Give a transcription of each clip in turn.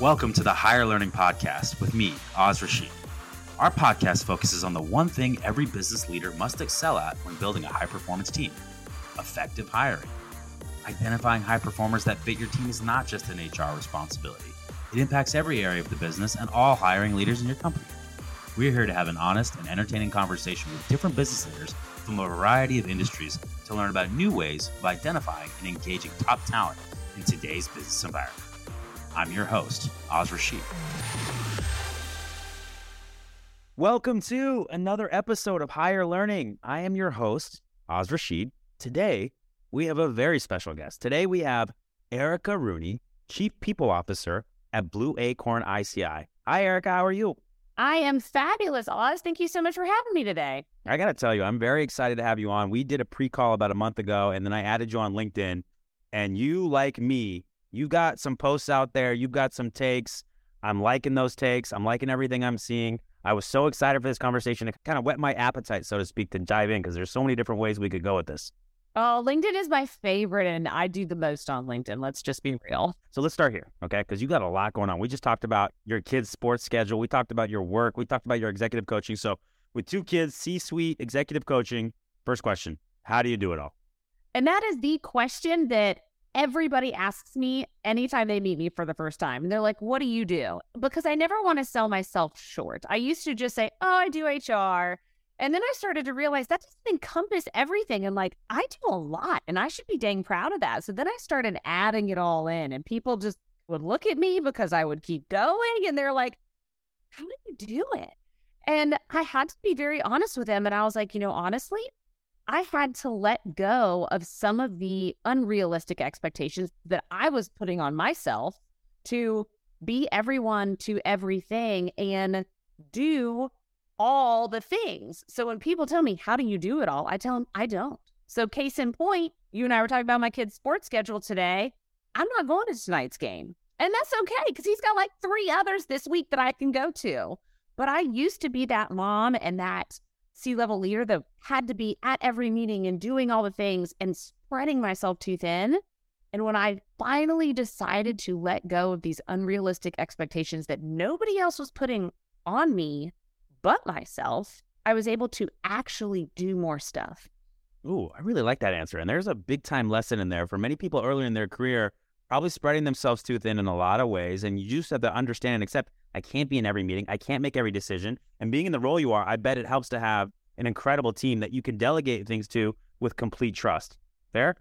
Welcome to the Higher Learning Podcast with me, Oz Rashid. Our podcast focuses on the one thing every business leader must excel at when building a high performance team effective hiring. Identifying high performers that fit your team is not just an HR responsibility, it impacts every area of the business and all hiring leaders in your company. We're here to have an honest and entertaining conversation with different business leaders from a variety of industries to learn about new ways of identifying and engaging top talent in today's business environment. I'm your host, Oz Rashid. Welcome to another episode of Higher Learning. I am your host, Oz Rashid. Today, we have a very special guest. Today, we have Erica Rooney, Chief People Officer at Blue Acorn ICI. Hi, Erica. How are you? I am fabulous, Oz. Thank you so much for having me today. I got to tell you, I'm very excited to have you on. We did a pre call about a month ago, and then I added you on LinkedIn. And you, like me, you got some posts out there, you've got some takes. I'm liking those takes, I'm liking everything I'm seeing. I was so excited for this conversation. It kind of whet my appetite, so to speak, to dive in because there's so many different ways we could go with this. Oh, LinkedIn is my favorite, and I do the most on LinkedIn. Let's just be real. So let's start here, okay? Because you got a lot going on. We just talked about your kids' sports schedule. We talked about your work. We talked about your executive coaching. So with two kids, C-suite executive coaching. First question: How do you do it all? And that is the question that everybody asks me anytime they meet me for the first time. And they're like, What do you do? Because I never want to sell myself short. I used to just say, Oh, I do HR. And then I started to realize that doesn't encompass everything. And like, I do a lot and I should be dang proud of that. So then I started adding it all in, and people just would look at me because I would keep going. And they're like, How do you do it? And I had to be very honest with them. And I was like, You know, honestly, I had to let go of some of the unrealistic expectations that I was putting on myself to be everyone to everything and do all the things. So when people tell me, How do you do it all? I tell them, I don't. So, case in point, you and I were talking about my kid's sports schedule today. I'm not going to tonight's game. And that's okay because he's got like three others this week that I can go to. But I used to be that mom and that C level leader that had to be at every meeting and doing all the things and spreading myself too thin. And when I finally decided to let go of these unrealistic expectations that nobody else was putting on me but myself, I was able to actually do more stuff. Ooh, I really like that answer. And there's a big time lesson in there for many people earlier in their career, probably spreading themselves too thin in a lot of ways. And you just have to understand and accept I can't be in every meeting. I can't make every decision. And being in the role you are, I bet it helps to have an incredible team that you can delegate things to with complete trust. Fair?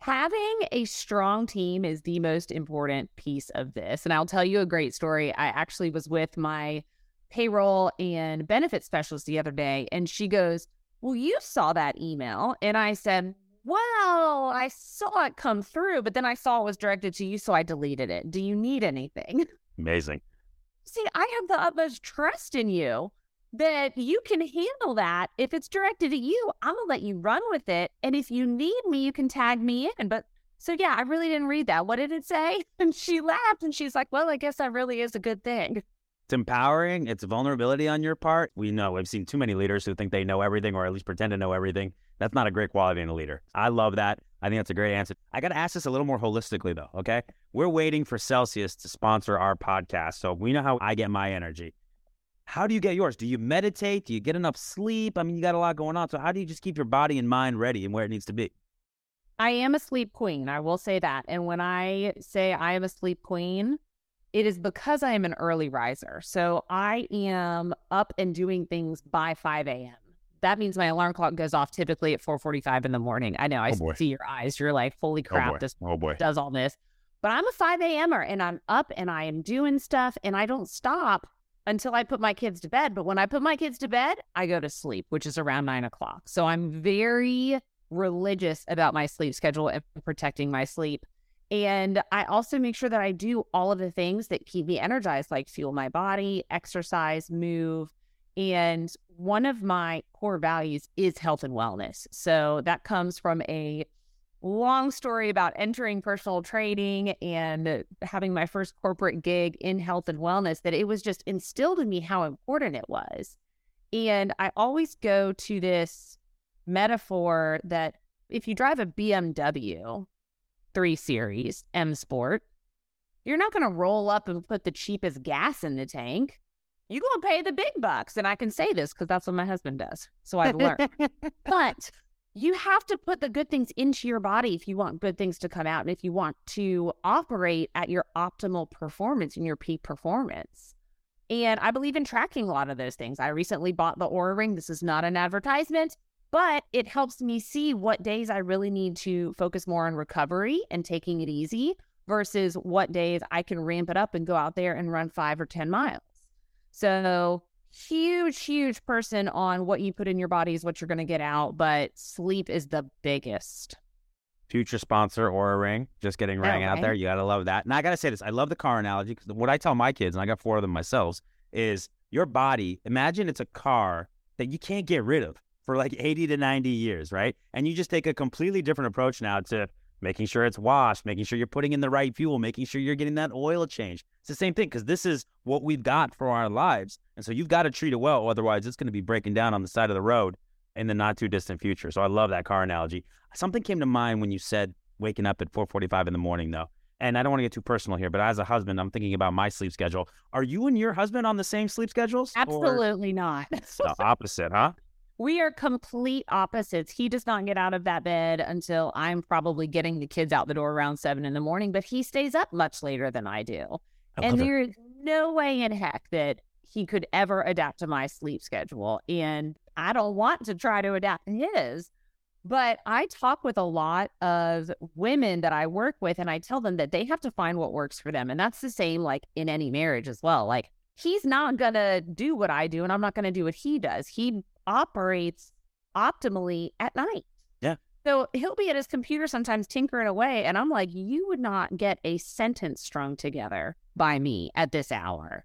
Having a strong team is the most important piece of this. And I'll tell you a great story. I actually was with my payroll and benefit specialist the other day, and she goes, Well, you saw that email. And I said, Well, I saw it come through, but then I saw it was directed to you, so I deleted it. Do you need anything? Amazing. See, I have the utmost trust in you that you can handle that. If it's directed at you, I'm going to let you run with it. And if you need me, you can tag me in. But so, yeah, I really didn't read that. What did it say? And she laughed and she's like, well, I guess that really is a good thing. It's empowering. It's vulnerability on your part. We know I've seen too many leaders who think they know everything or at least pretend to know everything. That's not a great quality in a leader. I love that. I think that's a great answer. I got to ask this a little more holistically, though. Okay. We're waiting for Celsius to sponsor our podcast. So we know how I get my energy. How do you get yours? Do you meditate? Do you get enough sleep? I mean, you got a lot going on. So how do you just keep your body and mind ready and where it needs to be? I am a sleep queen. I will say that. And when I say I am a sleep queen, it is because I am an early riser. So I am up and doing things by 5 a.m. That means my alarm clock goes off typically at 4:45 in the morning. I know I Oh, see your eyes. You're like, "Holy oh, crap, boy. this Oh boy. does all this." But I'm a 5 a.m.er and I'm up and I am doing stuff and I don't stop until I put my kids to bed. But when I put my kids to bed, I go to sleep, which is around nine o'clock. So I'm very religious about my sleep schedule and protecting my sleep. And I also make sure that I do all of the things that keep me energized, like fuel my body, exercise, move. And one of my core values is health and wellness. So that comes from a long story about entering personal training and having my first corporate gig in health and wellness that it was just instilled in me how important it was. And I always go to this metaphor that if you drive a BMW 3 Series M Sport, You're not going to roll up and put the cheapest gas in the tank. You're going to pay the big bucks. And I can say this because that's what my husband does. So I've learned. but you have to put the good things into your body if you want good things to come out and if you want to operate at your optimal performance and your peak performance. And I believe in tracking a lot of those things. I recently bought the Oura Ring. This is not an advertisement, but it helps me see what days I really need to focus more on recovery and taking it easy versus what days I can ramp it up and go out there and run five or 10 miles. So, huge, huge person on what you put in your body is what you're going to get out, but sleep is the biggest. Future sponsor Oura Ring, just getting rang out there. You got to love that. And I got to say this I love the car analogy because what I tell my kids, and I got four of them myself, is your body, imagine it's a car that you can't get rid of for like 80 to 90 years, right? And you just take a completely different approach now to making sure it's washed, making sure you're putting in the right fuel, making sure you're getting that oil change. It's the same thing because this is what we've got for our lives. And so you've got to treat it well. Otherwise, it's going to be breaking down on the side of the road in the not too distant future. So I love that car analogy. Something came to mind when you said waking up at 4:45 in the morning though. And I don't want to get too personal here, but as a husband, I'm thinking about my sleep schedule. Are you and your husband on the same sleep schedules? Absolutely not. the opposite, huh? We are complete opposites. He does not get out of that bed until I'm probably getting the kids out the door around seven in the morning, but he stays up much later than I do. I and there is no way in heck that he could ever adapt to my sleep schedule. And I don't want to try to adapt to his. But I talk with a lot of women that I work with, and I tell them that they have to find what works for them. And that's the same like in any marriage as well. Like, he's not going to do what I do, and I'm not going to do what he does. He operates optimally at night. Yeah. So he'll be at his computer sometimes tinkering away. And I'm like, you would not get a sentence strung together by me at this hour.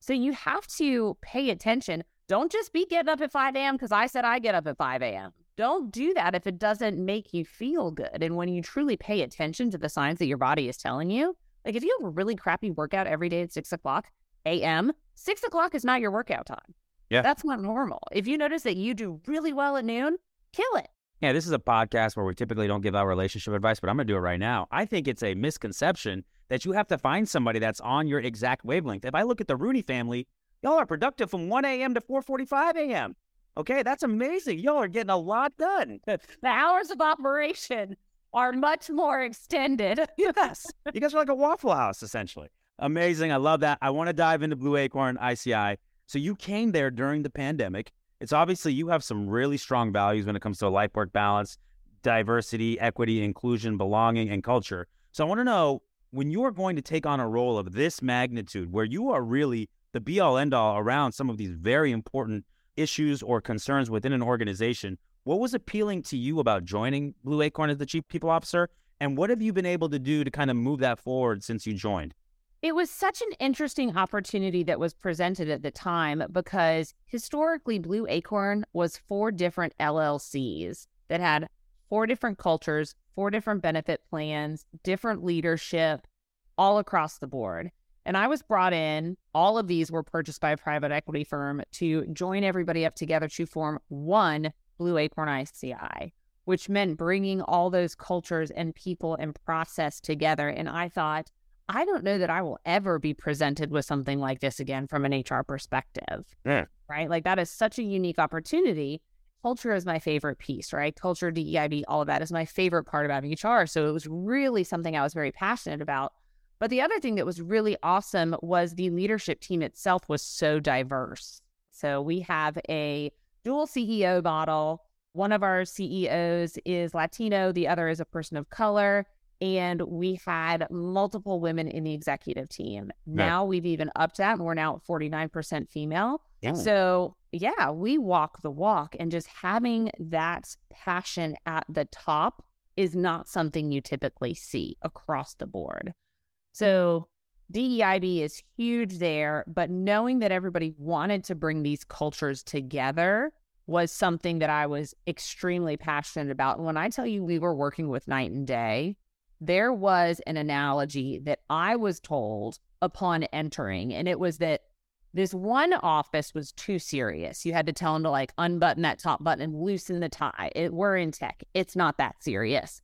So you have to pay attention. Don't just be getting up at 5 a.m. because I said I get up at 5 a.m. Don't do that if it doesn't make you feel good. And when you truly pay attention to the signs that your body is telling you, like if you have a really crappy workout every day at 6 o'clock a.m., 6 o'clock is not your workout time. Yeah. That's not normal. If you notice that you do really well at noon, kill it. Yeah, this is a podcast where we typically don't give out relationship advice, but I'm going to do it right now. I think it's a misconception that you have to find somebody that's on your exact wavelength. If I look at the Rooney family, y'all are productive from 1 a.m. to 4:45 a.m. Okay, that's amazing. Y'all are getting a lot done. the hours of operation are much more extended. yes, you guys are like a Waffle House essentially. Amazing. I love that. I want to dive into Blue Acorn ICI. So you came there during the pandemic. It's obviously you have some really strong values when it comes to life work balance, diversity, equity, inclusion, belonging, and culture. So I want to know when you are going to take on a role of this magnitude, where you are really the be all end all around some of these very important issues or concerns within an organization, what was appealing to you about joining Blue Acorn as the chief people officer? And what have you been able to do to kind of move that forward since you joined? It was such an interesting opportunity that was presented at the time because historically, Blue Acorn was four different LLCs that had four different cultures, four different benefit plans, different leadership, all across the board. And I was brought in, all of these were purchased by a private equity firm to join everybody up together to form one Blue Acorn ICI, which meant bringing all those cultures and people and process together. And I thought, I don't know that I will ever be presented with something like this again from an HR perspective. Yeah. Right. Like that is such a unique opportunity. Culture is my favorite piece, right? Culture, DEIB, all of that is my favorite part about HR. So it was really something I was very passionate about. But the other thing that was really awesome was the leadership team itself was so diverse. So we have a dual CEO model. One of our CEOs is Latino, the other is a person of color and we had multiple women in the executive team. Now we've even upped that and we're now at 49% female. Yeah. So, yeah, we walk the walk and just having that passion at the top is not something you typically see across the board. So, DEIB is huge there, but knowing that everybody wanted to bring these cultures together was something that I was extremely passionate about. And when I tell you we were working with night and day, there was an analogy that I was told upon entering, and it was that this one office was too serious. You had to tell them to like unbutton that top button and loosen the tie. It, we're in tech. It's not that serious.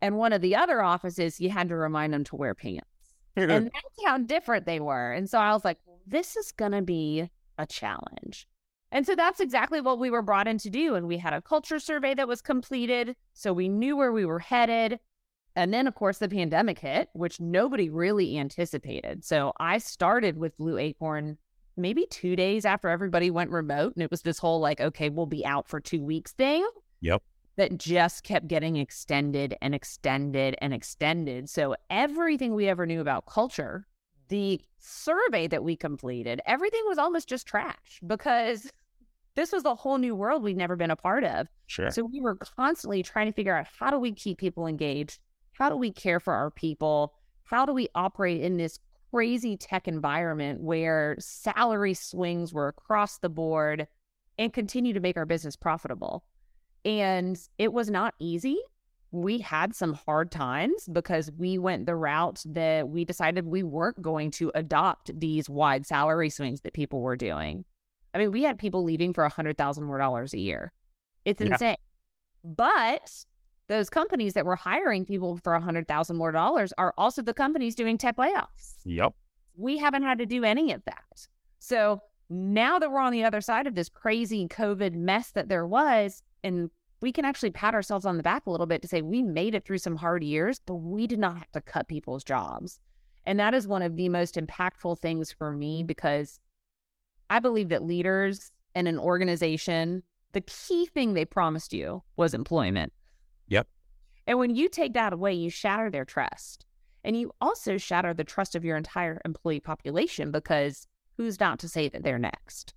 And one of the other offices, you had to remind them to wear pants. and that's how different they were. And so I was like, this is going to be a challenge. And so that's exactly what we were brought in to do. And we had a culture survey that was completed. So we knew where we were headed. And then, of course, the pandemic hit, which nobody really anticipated. So I started with Blue Acorn maybe two days after everybody went remote. And it was this whole like, okay, we'll be out for two weeks thing. Yep. That just kept getting extended and extended and extended. So everything we ever knew about culture, the survey that we completed, everything was almost just trash because this was a whole new world we'd never been a part of. Sure. So we were constantly trying to figure out how do we keep people engaged? How do we care for our people? How do we operate in this crazy tech environment where salary swings were across the board and continue to make our business profitable? And it was not easy. We had some hard times because we went the route that we decided we weren't going to adopt these wide salary swings that people were doing. I mean, we had people leaving for a hundred thousand more dollars a year. It's yeah. insane. But those companies that were hiring people for a hundred thousand more dollars are also the companies doing tech layoffs. Yep. We haven't had to do any of that. So now that we're on the other side of this crazy COVID mess that there was, and we can actually pat ourselves on the back a little bit to say we made it through some hard years, but we did not have to cut people's jobs. And that is one of the most impactful things for me because I believe that leaders in an organization, the key thing they promised you was employment. And when you take that away, you shatter their trust. And you also shatter the trust of your entire employee population because who's not to say that they're next?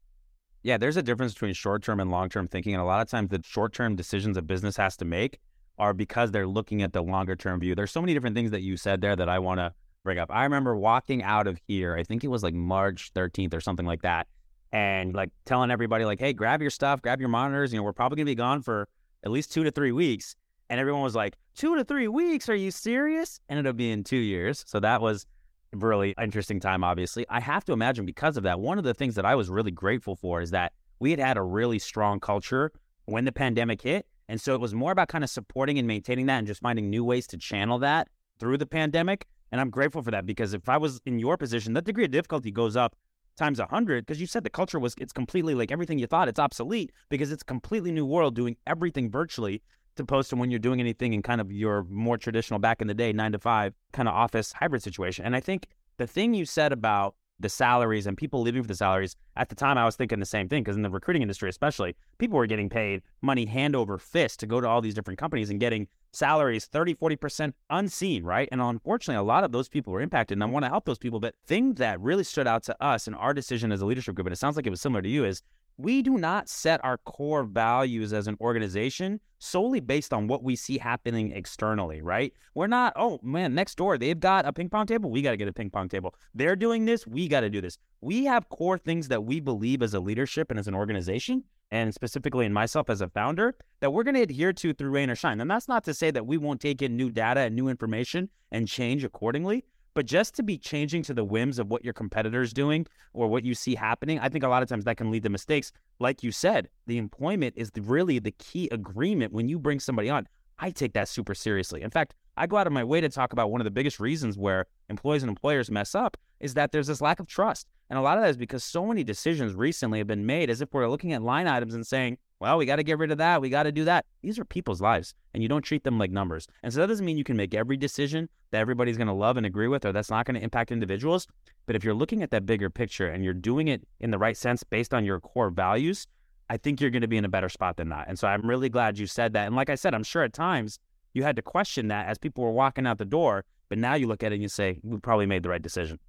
Yeah, there's a difference between short term and long term thinking. And a lot of times, the short term decisions a business has to make are because they're looking at the longer term view. There's so many different things that you said there that I want to bring up. I remember walking out of here, I think it was like March 13th or something like that, and like telling everybody, like, hey, grab your stuff, grab your monitors. You know, we're probably going to be gone for at least two to three weeks. And everyone was like, two to three weeks? Are you serious? Ended up being two years. So that was really interesting time, obviously. I have to imagine because of that, one of the things that I was really grateful for is that we had had a really strong culture when the pandemic hit. And so it was more about kind of supporting and maintaining that and just finding new ways to channel that through the pandemic. And I'm grateful for that because if I was in your position, that degree of difficulty goes up times a hundred because you said the culture was it's completely like everything you thought it's obsolete because it's completely new world doing everything virtually to when you're doing anything in kind of your more traditional back in the day, nine to five kind of office hybrid situation. And I think the thing you said about the salaries and people leaving for the salaries, at the time I was thinking the same thing because in the recruiting industry, especially, people were getting paid money hand over fist to go to all these different companies and getting salaries 30, 40% unseen, right? And unfortunately, a lot of those people were impacted. And I want to help those people. But thing that really stood out to us in our decision as a leadership group, and it sounds like it was similar to you, is we do not set our core values as an organization solely based on what we see happening externally, right? We're not, oh man, next door, they've got a ping pong table. We got to get a ping pong table. They're doing this. We got to do this. We have core things that we believe as a leadership and as an organization, and specifically in myself as a founder, that we're going to adhere to through rain or shine. And that's not to say that we won't take in new data and new information and change accordingly. But just to be changing to the whims of what your competitor's doing or what you see happening, I think a lot of times that can lead to mistakes. Like you said, the employment is really the key agreement when you bring somebody on. I take that super seriously. In fact, I go out of my way to talk about one of the biggest reasons where employees and employers mess up is that there's this lack of trust. And a lot of that is because so many decisions recently have been made as if we're looking at line items and saying, well, we got to get rid of that. We got to do that. These are people's lives, and you don't treat them like numbers. And so that doesn't mean you can make every decision that everybody's going to love and agree with, or that's not going to impact individuals. But if you're looking at that bigger picture and you're doing it in the right sense based on your core values, I think you're going to be in a better spot than that. And so I'm really glad you said that. And like I said, I'm sure at times you had to question that as people were walking out the door. But now you look at it and you say, we probably made the right decision.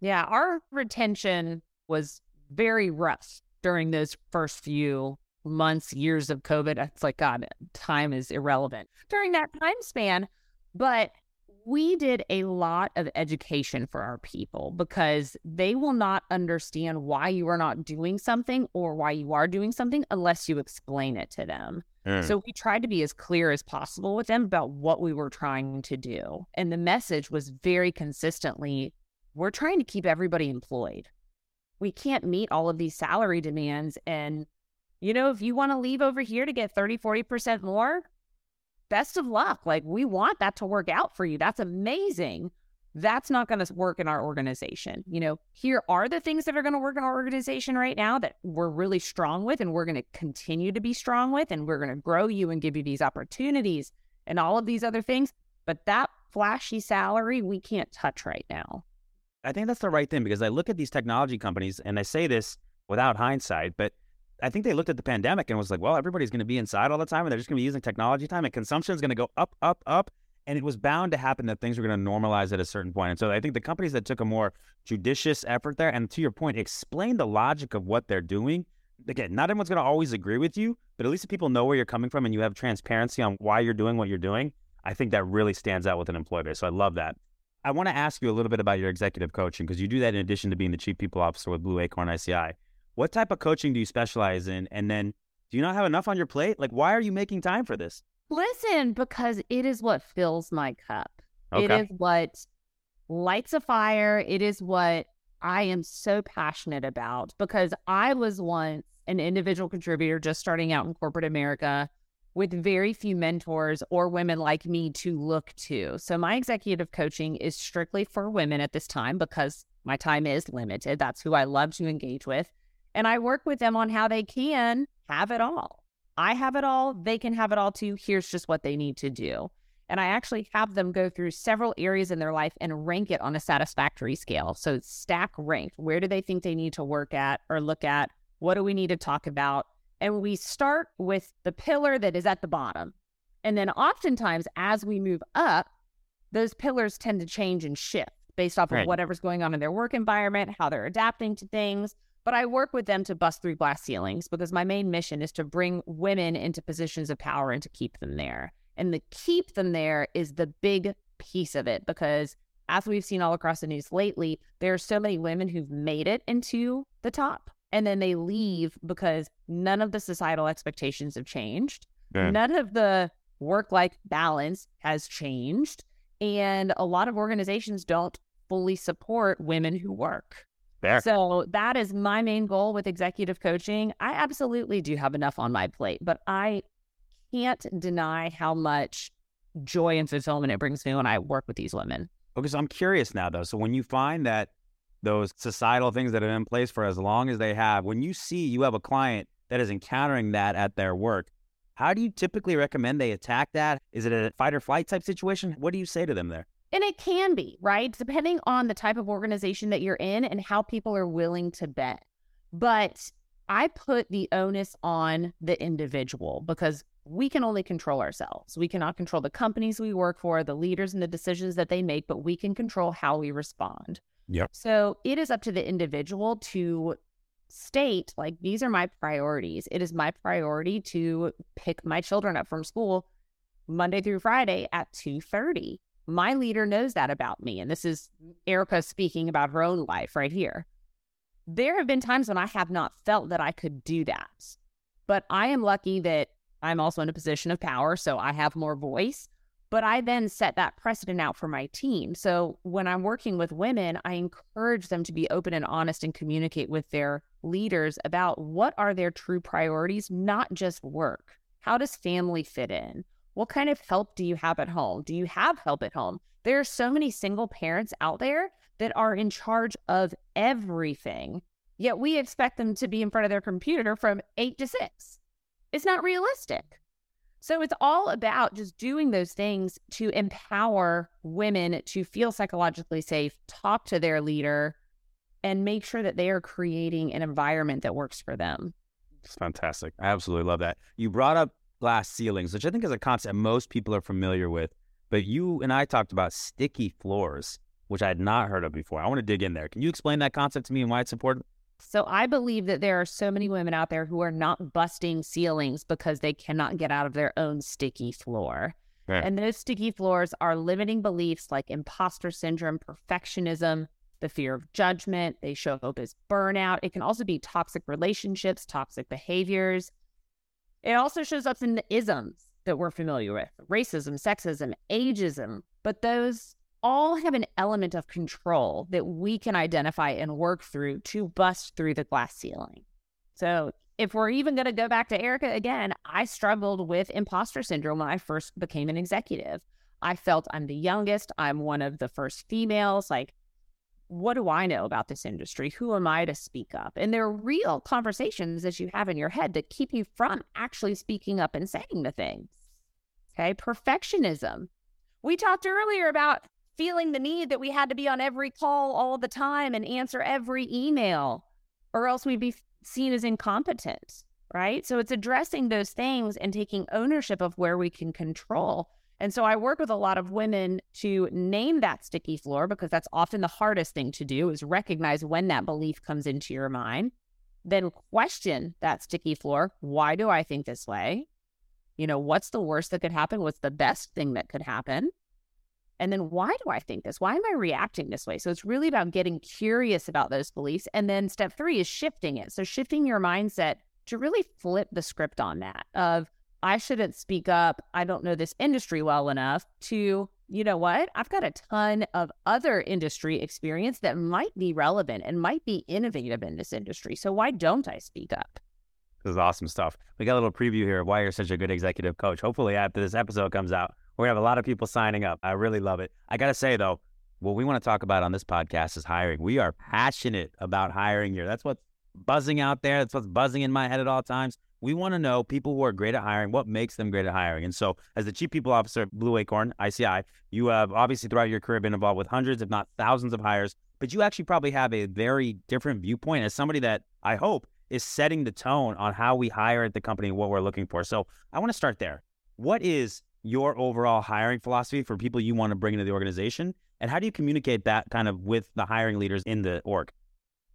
Yeah, our retention was very rough during those first few months, years of COVID. It's like, God, time is irrelevant during that time span. But we did a lot of education for our people because they will not understand why you are not doing something or why you are doing something unless you explain it to them. Mm. So we tried to be as clear as possible with them about what we were trying to do. And the message was very consistently we're trying to keep everybody employed. We can't meet all of these salary demands and you know, if you want to leave over here to get 30, 40% more, best of luck. Like, we want that to work out for you. That's amazing. that's not going to work in our organization. You know, here are the things that are going to work in our organization right now that we're really strong with and we're going to continue to be strong with and we're going to grow you and give you these opportunities and all of these other things. But that flashy salary we can't touch right now. I think that's the right thing because I look at these technology companies and I say this without hindsight, but I think they looked at the pandemic and was like, well, everybody's going to be inside all the time and they're just going to be using technology time and consumption is going to go up, up, up. And it was bound to happen that things were going to normalize at a certain point. And so I think the companies that took a more judicious effort there, and to your point, explain the logic of what they're doing. Again, not everyone's going to always agree with you, but at least if people know where you're coming from and you have transparency on why you're doing what you're doing, I think that really stands out with an employer. So I love that. I want to ask you a little bit about your executive coaching because you do that in addition to being the chief people officer with Blue Acorn ICI. What type of coaching do you specialize in? And then do you not have enough on your plate? Like, why are you making time for this? Listen, because it is what fills my cup. Okay. It is what lights a fire. It is what I am so passionate about because I was once an individual contributor just starting out in corporate America with very few mentors or women like me to look to. So my executive coaching is strictly for women at this time because my time is limited. That's who I love to engage with. And I work with them on how they can have it all. I have it all. They can have it all too. Here's just what they need to do. And I actually have them go through several areas in their life and rank it on a satisfactory scale. So stack rank. Where do they think they need to work at or look at? What do we need to talk about? And we start with the pillar that is at the bottom. And then oftentimes, as we move up, those pillars tend to change and shift based off of whatever's going on in their work environment, how they're adapting to things, but I work with them to bust through glass ceilings because my main mission is to bring women into positions of power and to keep them there. And the keep them there is the big piece of it because as we've seen all across the news lately, there are so many women who've made it into the top and then they leave because none of the societal expectations have changed. Yeah. None of the work life balance has changed. And a lot of organizations don't fully support women who work. Fair. So that is my main goal with executive coaching. I absolutely do have enough on my plate, but I can't deny how much joy and fulfillment it brings me when I work with these women. Okay, so I'm curious now though. So when you find that those societal things that have been in place for as long as they have, when you see you have a client that is encountering that at their work, how do you typically recommend they attack that? Is it a fight or flight type situation? What do you say to them there? And it can be, right? Depending on the type of organization that you're in and how people are willing to bet. But I put the onus on the individual because we can only control ourselves. We cannot control the companies we work for, the leaders and the decisions that they make, but we can control how we respond. Yep. So it is up to the individual to state like these are my priorities. It is my priority to pick my children up from school Monday through Friday at 2:30 my leader knows that about me. And this is Erica speaking about her own life right here. There have been times when I have not felt that I could do that. But I am lucky that I'm also in a position of power, so I have more voice. But I then set that precedent out for my team. So when I'm working with women, I encourage them to be open and honest and communicate with their leaders about what are their true priorities, not just work. How does family fit in? What kind of help do you have at home? Do you have help at home? There are so many single parents out there that are in charge of everything, yet we expect them to be in front of their computer from eight to six. It's not realistic. So it's all about just doing those things to empower women to feel psychologically safe, talk to their leader, and make sure that they are creating an environment that works for them. It's fantastic. I absolutely love that. You brought up glass ceilings, which I think is a concept most people are familiar with. But you and I talked about sticky floors, which I had not heard of before. I want to dig in there. Can you explain that concept to me and why it's important? So I believe that there are so many women out there who are not busting ceilings because they cannot get out of their own sticky floor. And those sticky floors are limiting beliefs like imposter syndrome, perfectionism, the fear of judgment. They show up as burnout. It can also be toxic relationships, toxic behaviors, it also shows up in the isms that we're familiar with racism, sexism, ageism, but those all have an element of control that we can identify and work through to bust through the glass ceiling. So, if we're even going to go back to Erica again, I struggled with imposter syndrome when I first became an executive. I felt I'm the youngest. I'm one of the first females. Like, what do I know about this industry? Who am I to speak up? And there are real conversations that you have in your head that keep you from actually speaking up and saying the things. Okay. Perfectionism. We talked earlier about feeling the need that we had to be on every call all the time and answer every email, or else we'd be seen as incompetent. Right. So it's addressing those things and taking ownership of where we can control and so I work with a lot of women to name that sticky floor because that's often the hardest thing to do is recognize when that belief comes into your mind. Then question that sticky floor. Why do I think this way? You know, what's the worst that could happen? What's the best thing that could happen? And then why do I think this? Why am I reacting this way? So it's really about getting curious about those beliefs. And then step three is shifting it. So shifting your mindset to really flip the script on that of I shouldn't speak up. I don't know this industry well enough to, you know what? I've got a ton of other industry experience that might be relevant and might be innovative in this industry. So why don't I speak up? This is awesome stuff. We got a little preview here of why you're such a good executive coach. Hopefully, after this episode comes out, we have a lot of people signing up. I really love it. I got to say, though, what we want to talk about on this podcast is hiring. We are passionate about hiring here. That's what's buzzing out there. That's what's buzzing in my head at all times. We want to know people who are great at hiring, what makes them great at hiring. And so, as the chief people officer at Blue Acorn, ICI, you have obviously throughout your career been involved with hundreds, if not thousands of hires, but you actually probably have a very different viewpoint as somebody that I hope is setting the tone on how we hire at the company and what we're looking for. So, I want to start there. What is your overall hiring philosophy for people you want to bring into the organization? And how do you communicate that kind of with the hiring leaders in the org?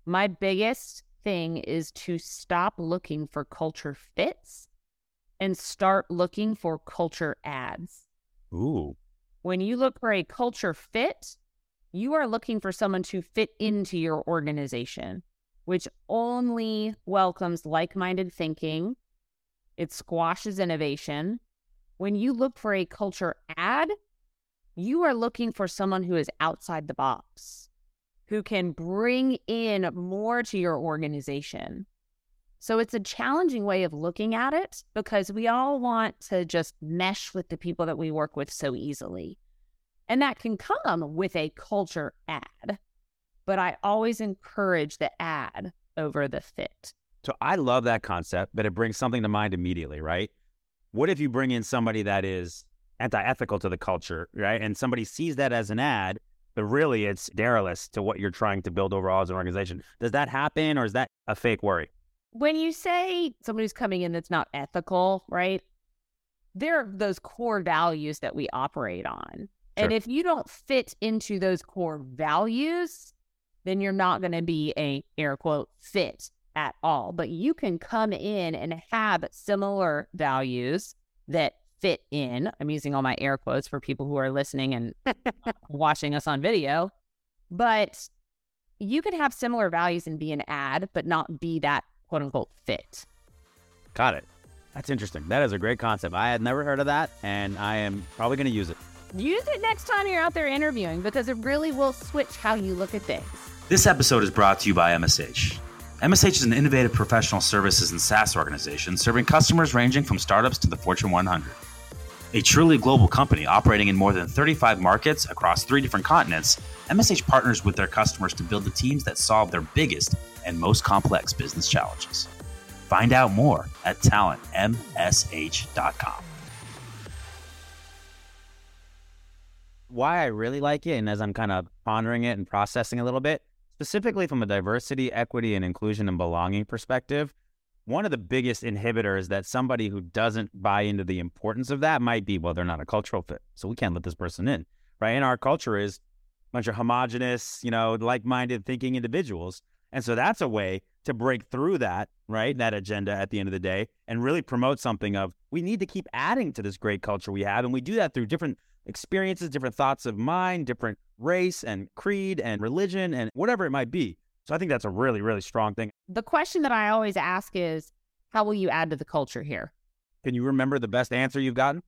My biggest thing is to stop looking for culture fits and start looking for culture adds. Ooh. When you look for a culture fit, you are looking for someone to fit into your organization, which only welcomes like minded thinking. It squashes innovation. When you look for a culture add, you are looking for someone who is outside the box who can bring in more to your organization. So it's a challenging way of looking at it because we all want to just mesh with the people that we work with so easily. And that can come with a culture add. But I always encourage the add over the fit. So I love that concept, but it brings something to mind immediately, right? What if you bring in somebody that is anti ethical to the culture, right? And somebody sees that as an add but really it's derelict to what you're trying to build overall as an organization. Does that happen or is that a fake worry? When you say somebody who's coming in that's not ethical, right? There are those core values that we operate on. Sure. And if you don't fit into those core values, then you're not going to be a air quote fit at all. But you can come in and have similar values that fit in. I'm using all my air quotes for people who are listening and watching us on video. But you could have similar values and be an add, but not be that quote unquote fit. Got it. That's interesting. That is a great concept. I had never heard of that, and I am probably going to use it. Use it next time you're out there interviewing because it really will switch how you look at things. This episode is brought to you by MSH. MSH is an innovative professional services and SaaS organization serving customers ranging from startups to the Fortune 100. A truly global company operating in more than 35 markets across three different continents, MSH partners with their customers to build the teams that solve their biggest and most complex business challenges. Find out more at talentmsh.com. Why I really like it, and as I'm kind of pondering it and processing a little bit, specifically from a diversity, equity, and inclusion and belonging perspective, one of the biggest inhibitors that somebody who doesn't buy into the importance of that might be, well, they're not a cultural fit. So we can't let this person in, right? And our culture is a bunch of homogenous, you know, like minded thinking individuals. And so that's a way to break through that, right? That agenda at the end of the day and really promote something of we need to keep adding to this great culture we have. And we do that through different experiences, different thoughts of mind, different race and creed and religion and whatever it might be. So I think that's a really, really strong thing. The question that I always ask is, how will you add to the culture here? Can you remember the best answer you've gotten?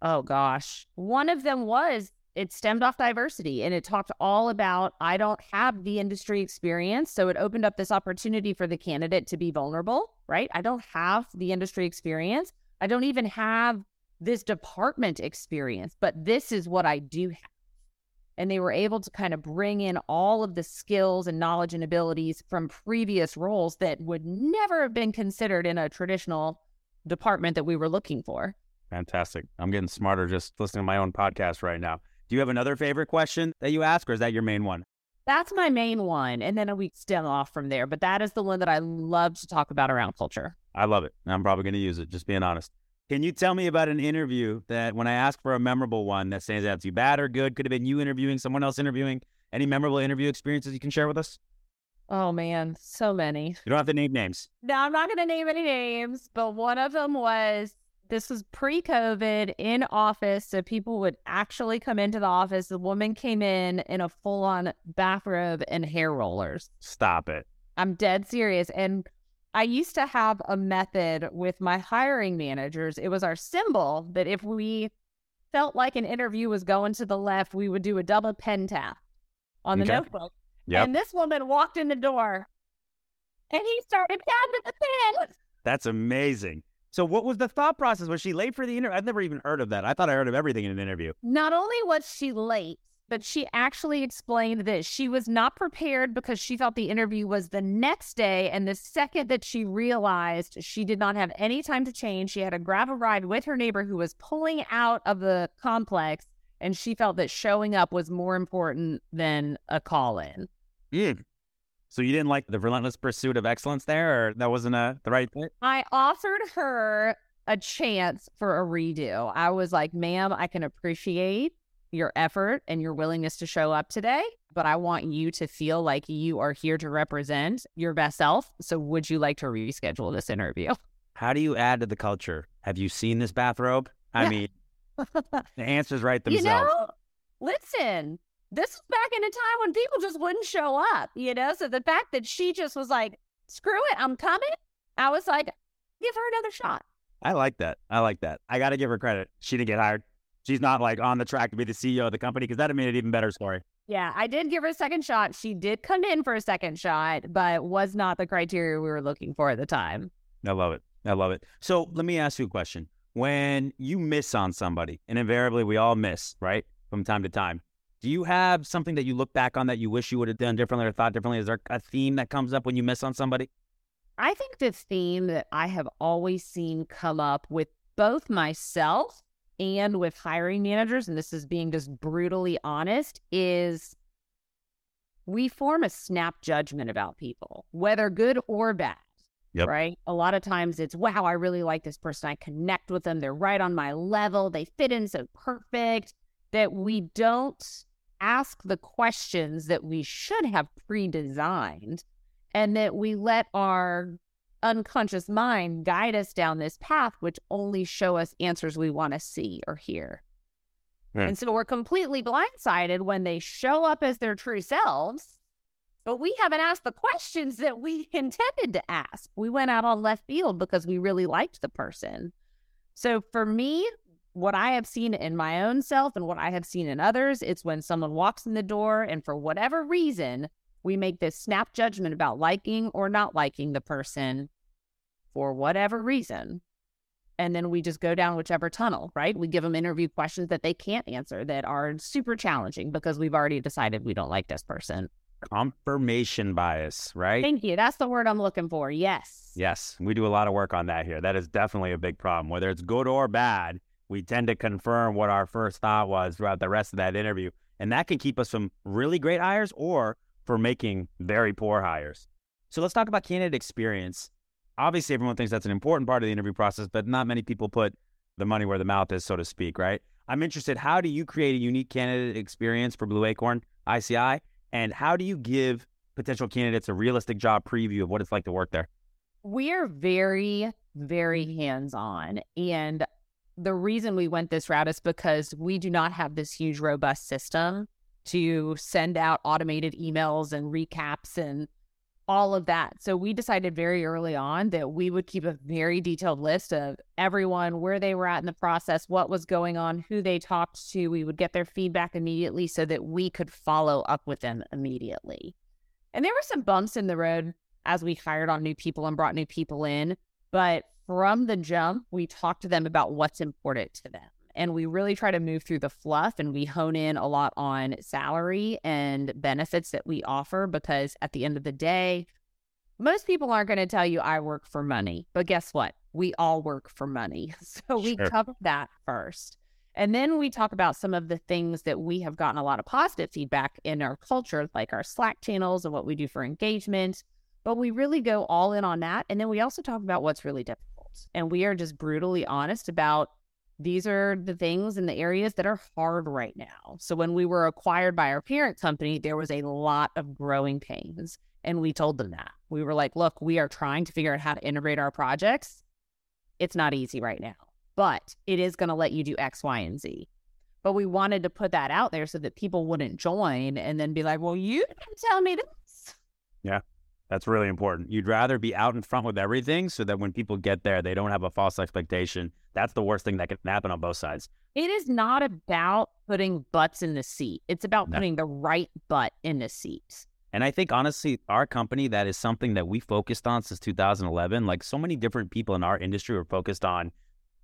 Oh gosh. One of them was it stemmed off diversity and it talked all about I don't have the industry experience. So it opened up this opportunity for the candidate to be vulnerable, right? I don't have the industry experience. I don't even have this department experience, but this is what I do have. And they were able to kind of bring in all of the skills and knowledge and abilities from previous roles that would never have been considered in a traditional department that we were looking for. Fantastic. I'm getting smarter just listening to my own podcast right now. Do you have another favorite question that you ask, or is that your main one? That's my main one. And then we stem off from there. But that is the one that I love to talk about around culture. I love it. I'm probably going to use it, just being honest. Can you tell me about an interview that when I ask for a memorable one that stands out to you, bad or good, could have been you interviewing, someone else interviewing, any memorable interview experiences you can share with us? Oh man, so many. You don't have to name names. No, I'm not going to name any names, but one of them was this was pre COVID in office. So people would actually come into the office. The woman came in in a full on bathrobe and hair rollers. Stop it. I'm dead serious. And I used to have a method with my hiring managers. It was our symbol that if we felt like an interview was going to the left, we would do a double pen tap on the okay. notebook. Yep. And this woman walked in the door and he started tapping the pen. That's amazing. So what was the thought process? Was she late for the interview? I've never even heard of that. I thought I heard of everything in an interview. Not only was she late, but she actually explained that she was not prepared because she thought the interview was the next day. And the second that she realized she did not have any time to change, she had to grab a ride with her neighbor who was pulling out of the complex. And she felt that showing up was more important than a call in. Mm. So you didn't like the relentless pursuit of excellence there, or that wasn't a, the right fit? I offered her a chance for a redo. I was like, ma'am, I can appreciate your effort and your willingness to show up today, but I want you to feel like you are here to represent your best self. So would you like to reschedule this interview? How do you add to the culture? Have you seen this bathrobe? I yeah. mean, the answer's right themselves. You know, listen, this was back in a time when people just wouldn't show up, you know? So the fact that she just was like, screw it, I'm coming, I was like, give her another shot. I like that. I like that. I got to give her credit. She didn't get hired. She's not like on the track to be the CEO of the company because that would made it even better story. Yeah, I did give her a second shot. She did come in for a second shot, but was not the criteria we were looking for at the time. I love it. I love it. So let me ask you a question. When you miss on somebody, and invariably we all miss, right? From time to time, do you have something that you look back on that you wish you would have done differently or thought differently? Is there a theme that comes up when you miss on somebody? I think the theme that I have always seen come up with both myself and with hiring managers, and this is being just brutally honest, is we form a snap judgment about people, whether good or bad. Yep. Right. A lot of times it's, wow, I really like this person. I connect with them. They're right on my level. They fit in so perfect that we don't ask the questions that we should have pre designed and that we let our unconscious mind guide us down this path, which only show us answers we want to see or hear. Yeah. And so we're completely blindsided when they show up as their true selves, but we haven't asked the questions that we intended to ask. We went out on left field because we really liked the person. So for me, what I have seen in my own self and what I have seen in others, it's when someone walks in the door and for whatever reason, we make this snap judgment about liking or not liking the person for whatever reason. And then we just go down whichever tunnel, right? We give them interview questions that they can't answer that are super challenging because we've already decided we don't like this person. Confirmation bias, right? Thank you. That's the word I'm looking for. Yes. Yes. We do a lot of work on that here. That is definitely a big problem. Whether it's good or bad, we tend to confirm what our first thought was throughout the rest of that interview. And that can keep us from really great hires or for making very poor hires. So let's talk about candidate experience. Obviously, everyone thinks that's an important part of the interview process, but not many people put the money where the mouth is, so to speak, right? I'm interested, how do you create a unique candidate experience for Blue Acorn ICI? And how do you give potential candidates a realistic job preview of what it's like to work there? We are very, very mm-hmm. hands on. And the reason we went this route is because we do not have this huge, robust system to send out automated emails and recaps and all of that. So we decided very early on that we would keep a very detailed list of everyone, where they were at in the process, what was going on, who they talked to. We would get their feedback immediately so that we could follow up with them immediately. And there were some bumps in the road as we hired on new people and brought new people in. But from the jump, we talked to them about what's important to them. And we really try to move through the fluff and we hone in a lot on salary and benefits that we offer because at the end of the day, most people aren't going to tell you I work for money. But guess what? We all work for money. So we sure. cover that first. And then we talk about some of the things that we have gotten a lot of positive feedback in our culture, like our Slack channels and what we do for engagement. But we really go all in on that. And then we also talk about what's really difficult. And we are just brutally honest about these are the things in the areas that are hard right now. So when we were acquired by our parent company, there was a lot of growing pains. And we told them that. We were like, look, we are trying to figure out how to integrate our projects. It's not easy right now but it is going to let you do X, Y, and Z. But we wanted to put that out there so that people wouldn't join and then be like, well, you didn't tell me this. Yeah, that's really important. You'd rather be out in front with everything so that when people get there, they don't have a false expectation. That's the worst thing that can happen on both sides. It is not about putting butts in the seat, it's about no. putting the right butt in the seat. And I think honestly, our company, that is something that we focused on since 2011. Like so many different people in our industry were focused on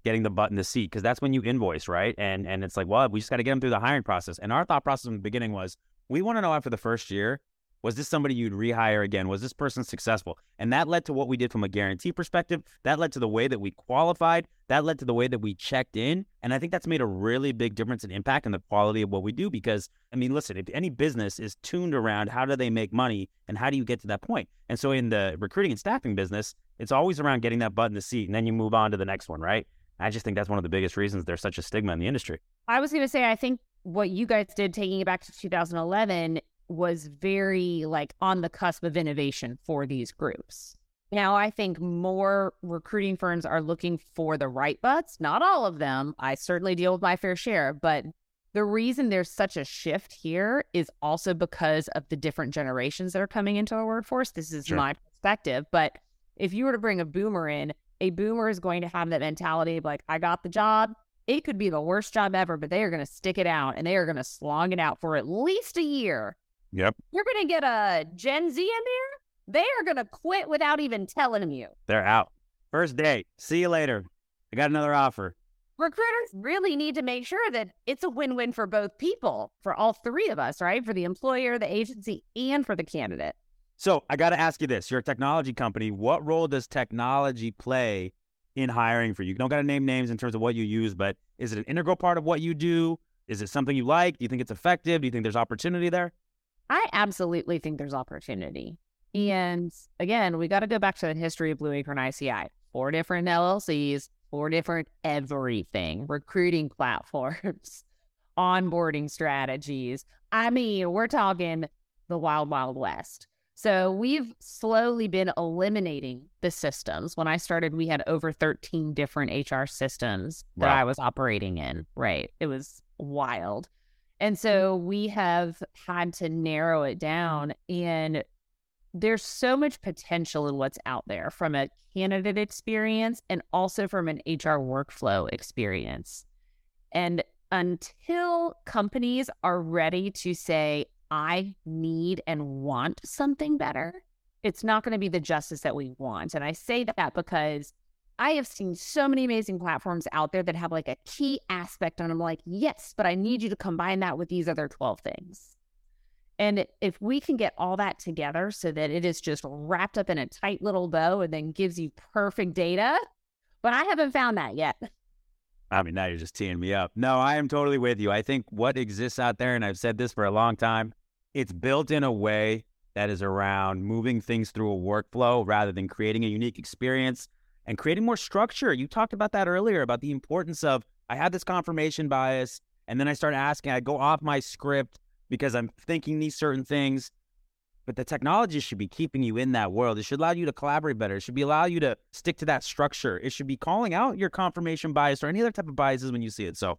getting the butt in the seat because that's when you invoice, right? And and it's like, well, we just got to get them through the hiring process. And our thought process in the beginning was, we want to know after the first year, was this somebody you'd rehire again? Was this person successful? And that led to what we did from a guarantee perspective. That led to the way that we qualified. That led to the way that we checked in. And I think that's made a really big difference and impact in the quality of what we do. Because, I mean, listen, if any business is tuned around how do they make money and how do you get to that point? And so in the recruiting and staffing business, it's always around getting that butt in the seat and then you move on to the next one, right? I just think that's one of the biggest reasons there's such a stigma in the industry. I was going to say, I think what you guys did taking it back to 2011 was very like on the cusp of innovation for these groups. Now, I think more recruiting firms are looking for the right butts. Not all of them. I certainly deal with my fair share, but the reason there's such a shift here is also because of the different generations that are coming into our workforce. This is sure. my perspective. But if you were to bring a boomer in, a boomer is going to have that mentality of like, I got the job. It could be the worst job ever, but they are going to stick it out and they are going to slog it out for at least a year. Yep. You're going to get a Gen Z in there. They are going to quit without even telling you. They're out. First day. See you later. I got another offer. Recruiters really need to make sure that it's a win win for both people, for all three of us, right? For the employer, the agency, and for the candidate. So I got to ask you this: You're a technology company. What role does technology play in hiring for you? You don't got to name names in terms of what you use, but is it an integral part of what you do? Is it something you like? Do you think it's effective? Do you think there's opportunity there? I absolutely think there's opportunity. Mm-hmm. And again, we got to go back to the history of Blue Acorn ICI. Four different LLCs, four different everything, recruiting platforms, onboarding strategies. I mean, we're talking the wild, wild west. So we've slowly been eliminating the systems. When I started, we had over 13 different HR systems that wow. I was operating in. Right. It was wild. And mm-hmm. so we have had to narrow it down. And there's so much potential in what's out there from a candidate experience and also from an HR workflow experience. And until companies are ready to say, I need and want something better, it's not going to be the justice that we want. And I say that because I have seen so many amazing platforms out there that have like a key aspect and I'm like, yes, but I need you to combine that with these other 12 things. And if we can get all that together so that it is just wrapped up in a tight little bow and then gives you perfect data, but I haven't found that yet. I mean, now you're just teeing me up. No, I am totally with you. I think what exists out there, and I've said this for a long time, it's built in a way that is around moving things through a workflow rather than creating a unique experience and creating more structure. You talked about that earlier about the importance of I had this confirmation bias and then I start asking, I go off my script because I'm thinking these certain things. But the technology should be keeping you in that world. It should allow you to collaborate better. It should be allow you to stick to that structure. It should be calling out your confirmation bias or any other type of biases when you see it. So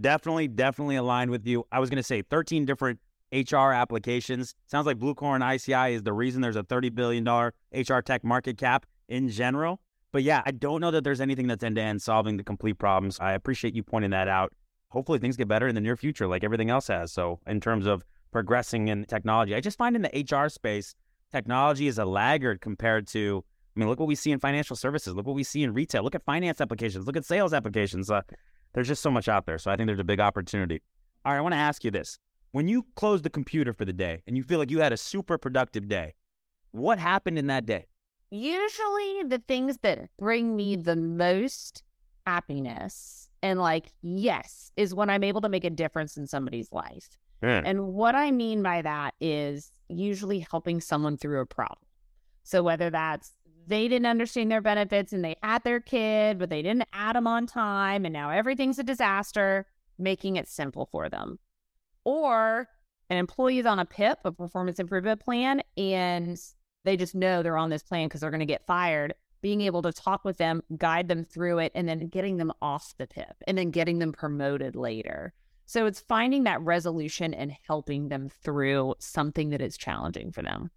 definitely, definitely aligned with you. I was going to say 13 different HR applications. Sounds like Blue Acorn ICI is the reason there's a $30 billion HR tech market cap in general. But yeah, I don't know that there's anything that's end to end solving the complete problems. I appreciate you pointing that out. Hopefully things get better in the near future, like everything else has. So, in terms of progressing in technology, I just find in the HR space, technology is a laggard compared to I mean, look what we see in financial services. Look what we see in retail. Look at finance applications. Look at sales applications. Uh, there's just so much out there. So I think there's a big opportunity. All right, I want to ask you this. When you close the computer for the day and you feel like you had a super productive day, what happened in that day? Usually, the things that bring me mm-hmm. the most happiness and like, yes, is when I'm able to make a difference in somebody's life. Yeah. And what I mean by that is usually helping someone through a problem. So whether that's they didn't understand their benefits and they had their kid, but they didn't add them on time, and now everything's a disaster, making it simple for them. Or an employee is on a PIP, a performance improvement plan, and they just know they're on this plan because they're going to get fired. Being able to talk with them, guide them through it, and then getting them off the PIP and then getting them promoted later. So it's finding that resolution and helping them through something that is challenging for them.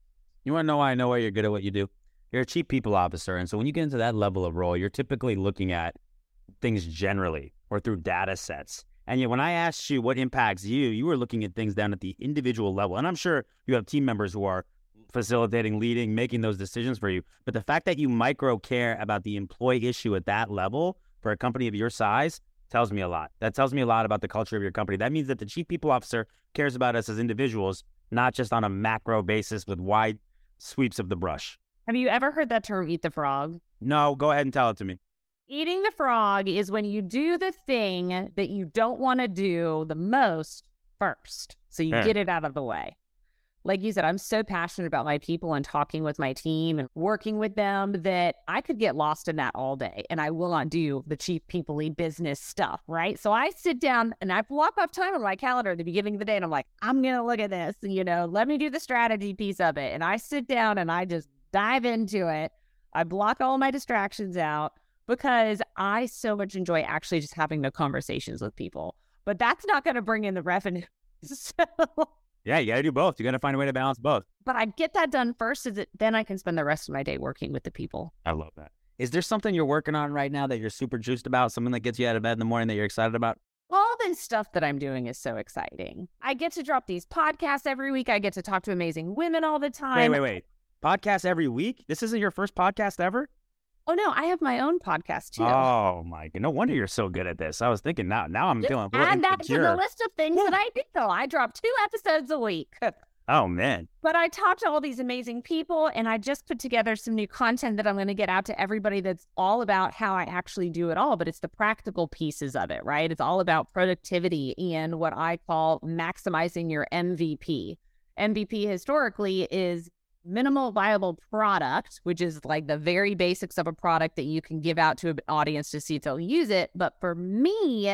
You want to know why I know why you're good at what you do? You're a chief people officer. And so when you get into that level of role, you're typically looking at things generally or through data sets. And yet, when I asked you what impacts you, you were looking at things down at the individual level. And I'm sure you have team members who are facilitating, leading, making those decisions for you. But the fact that you micro care about the employee issue at that level for a company of your size tells me a lot. That tells me a lot about the culture of your company. That means that the chief people officer cares about us as individuals, not just on a macro basis with wide sweeps of the brush. Have you ever heard that term, eat the frog? No, go ahead and tell it to me. Eating the frog is when you do the thing that you don't want to do the most first. So you get it out of the way. Like you said, I'm so passionate about my people and talking with my team and working with them that I could get lost in that all day and I will not do the chief people business stuff, right? So I sit down and I block off time on my calendar at the beginning of the day and I'm like, I'm going to look at this, you know, let me do the strategy piece of it. And I sit down and I just dive into it. I block all my distractions out because I so much enjoy actually just having the conversations with people. But that's not going to bring in the revenue. So, Yeah, you got to do both. You got to find a way to balance both. but I get that done first, so that then I can spend the rest of my day working with the people. I love that. Is there something you're working on right now that you're super juiced about? Something that gets you out of bed in the morning that you're excited about? All this stuff that I'm doing is so exciting. I get to drop these podcasts every week. I get to talk to amazing women all the time. Wait, wait, wait. Podcast every week? This isn't your first podcast ever? Oh no, I have my own podcast too. Oh my god! No wonder you're so good at this. I was thinking now. Now I'm Just feeling add that to the list of things that I do. Though I drop two episodes a week. Oh man, But I talked to all these amazing people and I just put together some new content that I'm going to get out to everybody that's all about how I actually do it all. But it's the practical pieces of it, right? It's all about productivity and what I call maximizing your MVP. MVP historically is minimal viable product, which is like the very basics of a product that you can give out to an audience to see if they'll use it. But for me,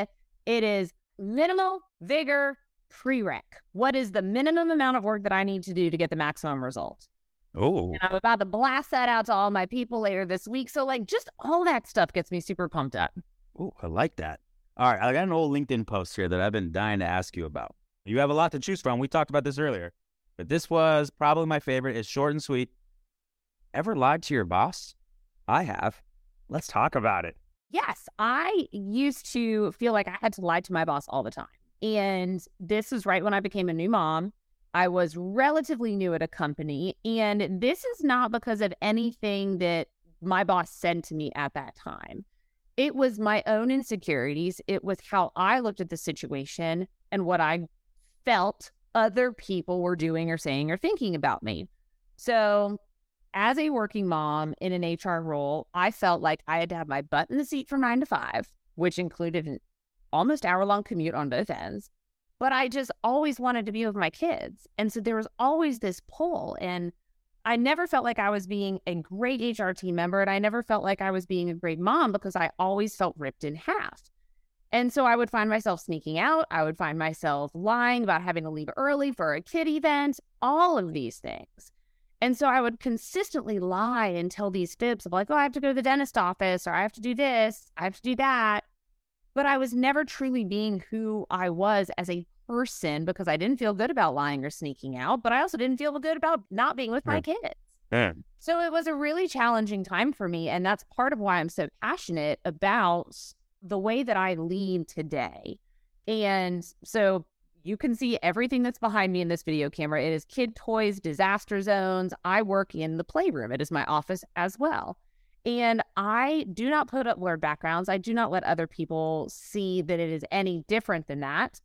it is minimal vigor prereq. What is the minimum amount of work that I need to do to get the maximum result? oh, And I'm about to blast that out to all my people later this week. So, like, just all that stuff gets me super pumped up. oh, I like that. All right, I got an old LinkedIn post here that I've been dying to ask you about. You have a lot to choose from. We talked about this earlier, but this was probably my favorite. It's short and sweet. Ever lied to your boss? I have. Let's talk about it. Yes, I used to feel like I had to lie to my boss all the time. And this was right when I became a new mom. I was relatively new at a company. And this is not because of anything that my boss said to me at that time. It was my own insecurities. It was how I looked at the situation and what I felt other people were doing or saying or thinking about me. So, as a working mom in an HR role, I felt like I had to have my butt in the seat from nine to five, which included an almost hour long commute on both ends. But I just always wanted to be with my kids. And so there was always this pull. And I never felt like I was being a great HR team member. And I never felt like I was being a great mom because I always felt ripped in half. And so I would find myself sneaking out. I would find myself lying about having to leave early for a kid event, all of these things. And so I would consistently lie and tell these fibs of like, oh, I have to go to the dentist office or I have to do this, I have to do that. But I was never truly being who I was as a person because I didn't feel good about lying or sneaking out, but I also didn't feel good about not being with my kids. Yeah. So it was a really challenging time for me. And that's part of why I'm so passionate about the way that I lead today. And so You can see everything that's behind me in this video camera. It is kid toys, disaster zones. I work in the playroom. It is my office as well. And I do not put up blurred backgrounds. I do not let other people see that it is any different than that.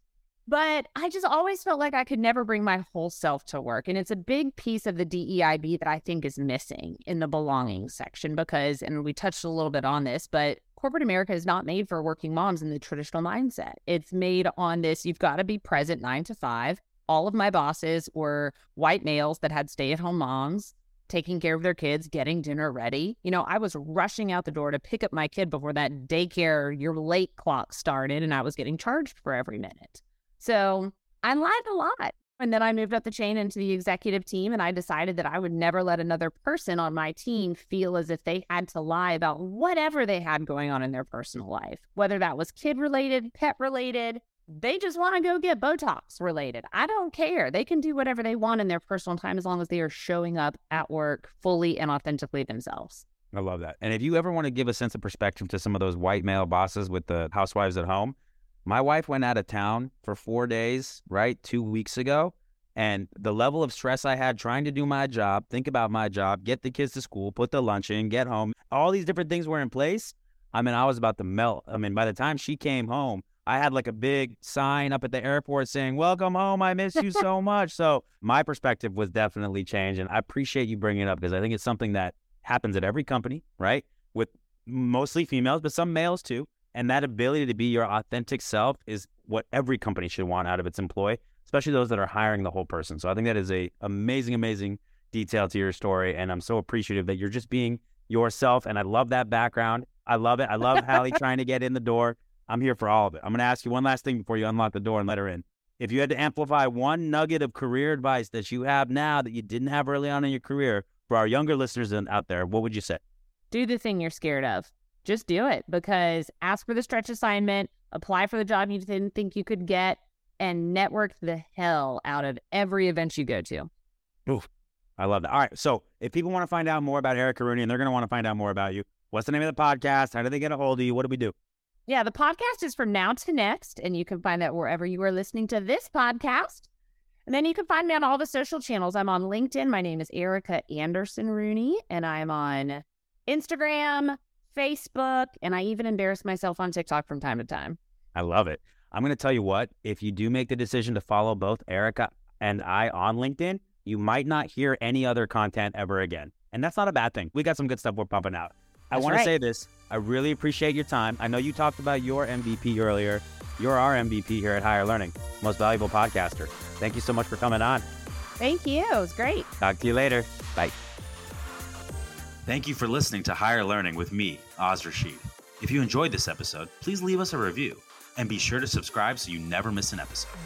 But I just always felt like I could never bring my whole self to work. And it's a big piece of the DEIB that I think is missing in the belonging section because, and we touched a little bit on this, but corporate America is not made for working moms in the traditional mindset. It's made on this you've got to be present nine to five. All of my bosses were white males that had stay at home moms taking care of their kids, getting dinner ready. You know, I was rushing out the door to pick up my kid before that daycare, your late clock started, and I was getting charged for every minute. So I lied a lot. And then I moved up the chain into the executive team, and I decided that I would never let another person on my mm. team feel as if they had to lie about whatever they had going on in their personal life, whether that was kid related, pet related. They just want to go get Botox related. I don't care. They can do whatever they want in their personal time as long as they are showing up at work fully and authentically themselves. I love that. And if you ever want to give a sense of perspective to some of those white male bosses with the housewives at home, my wife went out of town for four days, right? Two weeks ago. And the level of stress I had trying to do my job, think about my job, get the kids to school, put the lunch in, get home, all these different things were in place. I mean, I was about to melt. I mean, by the time she came home, I had like a big sign up at the airport saying, Welcome home. I miss you so much. So my perspective was definitely changed. And I appreciate you bringing it up because I think it's something that happens at every company, right? With mostly females, but some males too. And that ability to be your authentic self is what every company should want out of its employee, especially those that are hiring the whole person. So I think that is a amazing, amazing detail to your story. And I'm so appreciative that you're just being yourself. And I love that background. I love it. I love Hallie trying to get in the door. I'm here for all of it. I'm going to ask you one last thing before you unlock the door and let her in. If you had to amplify one nugget of career advice that you have now that you didn't have early on in your career for our younger listeners out there, what would you say? Do the thing you're scared of just do it because ask for the stretch assignment, apply for the job you didn't think you could get, and network the hell out of every event you go to. Oof, I love that. All right. So if people want to find out more about Erica Rooney and they're going to want to find out more about you, what's the name of the podcast? How do they get a hold of you? What do we do? Yeah, the podcast is from now to next, and you can find that wherever you are listening to this podcast. And then you can find me on all the social channels. I'm on LinkedIn. My name is Erica Anderson Rooney, and I'm on Instagram, Facebook, and I even embarrass myself on TikTok from time to time. I love it. I'm going to tell you what, if you do make the decision to follow both Erica and I on LinkedIn, you might not hear any other content ever again. And that's not a bad thing. We got some good stuff we're pumping out. I want right. to say this. I really appreciate your time. I know you talked about your MVP earlier. You're our MVP here at Higher Learning, most valuable podcaster. Thank you so much for coming on. Thank you. It was great. Talk to you later. Bye. Thank you for listening to Higher Learning with me, Oz Rashid. If you enjoyed this episode, please leave us a review and be sure to subscribe so you never miss an episode.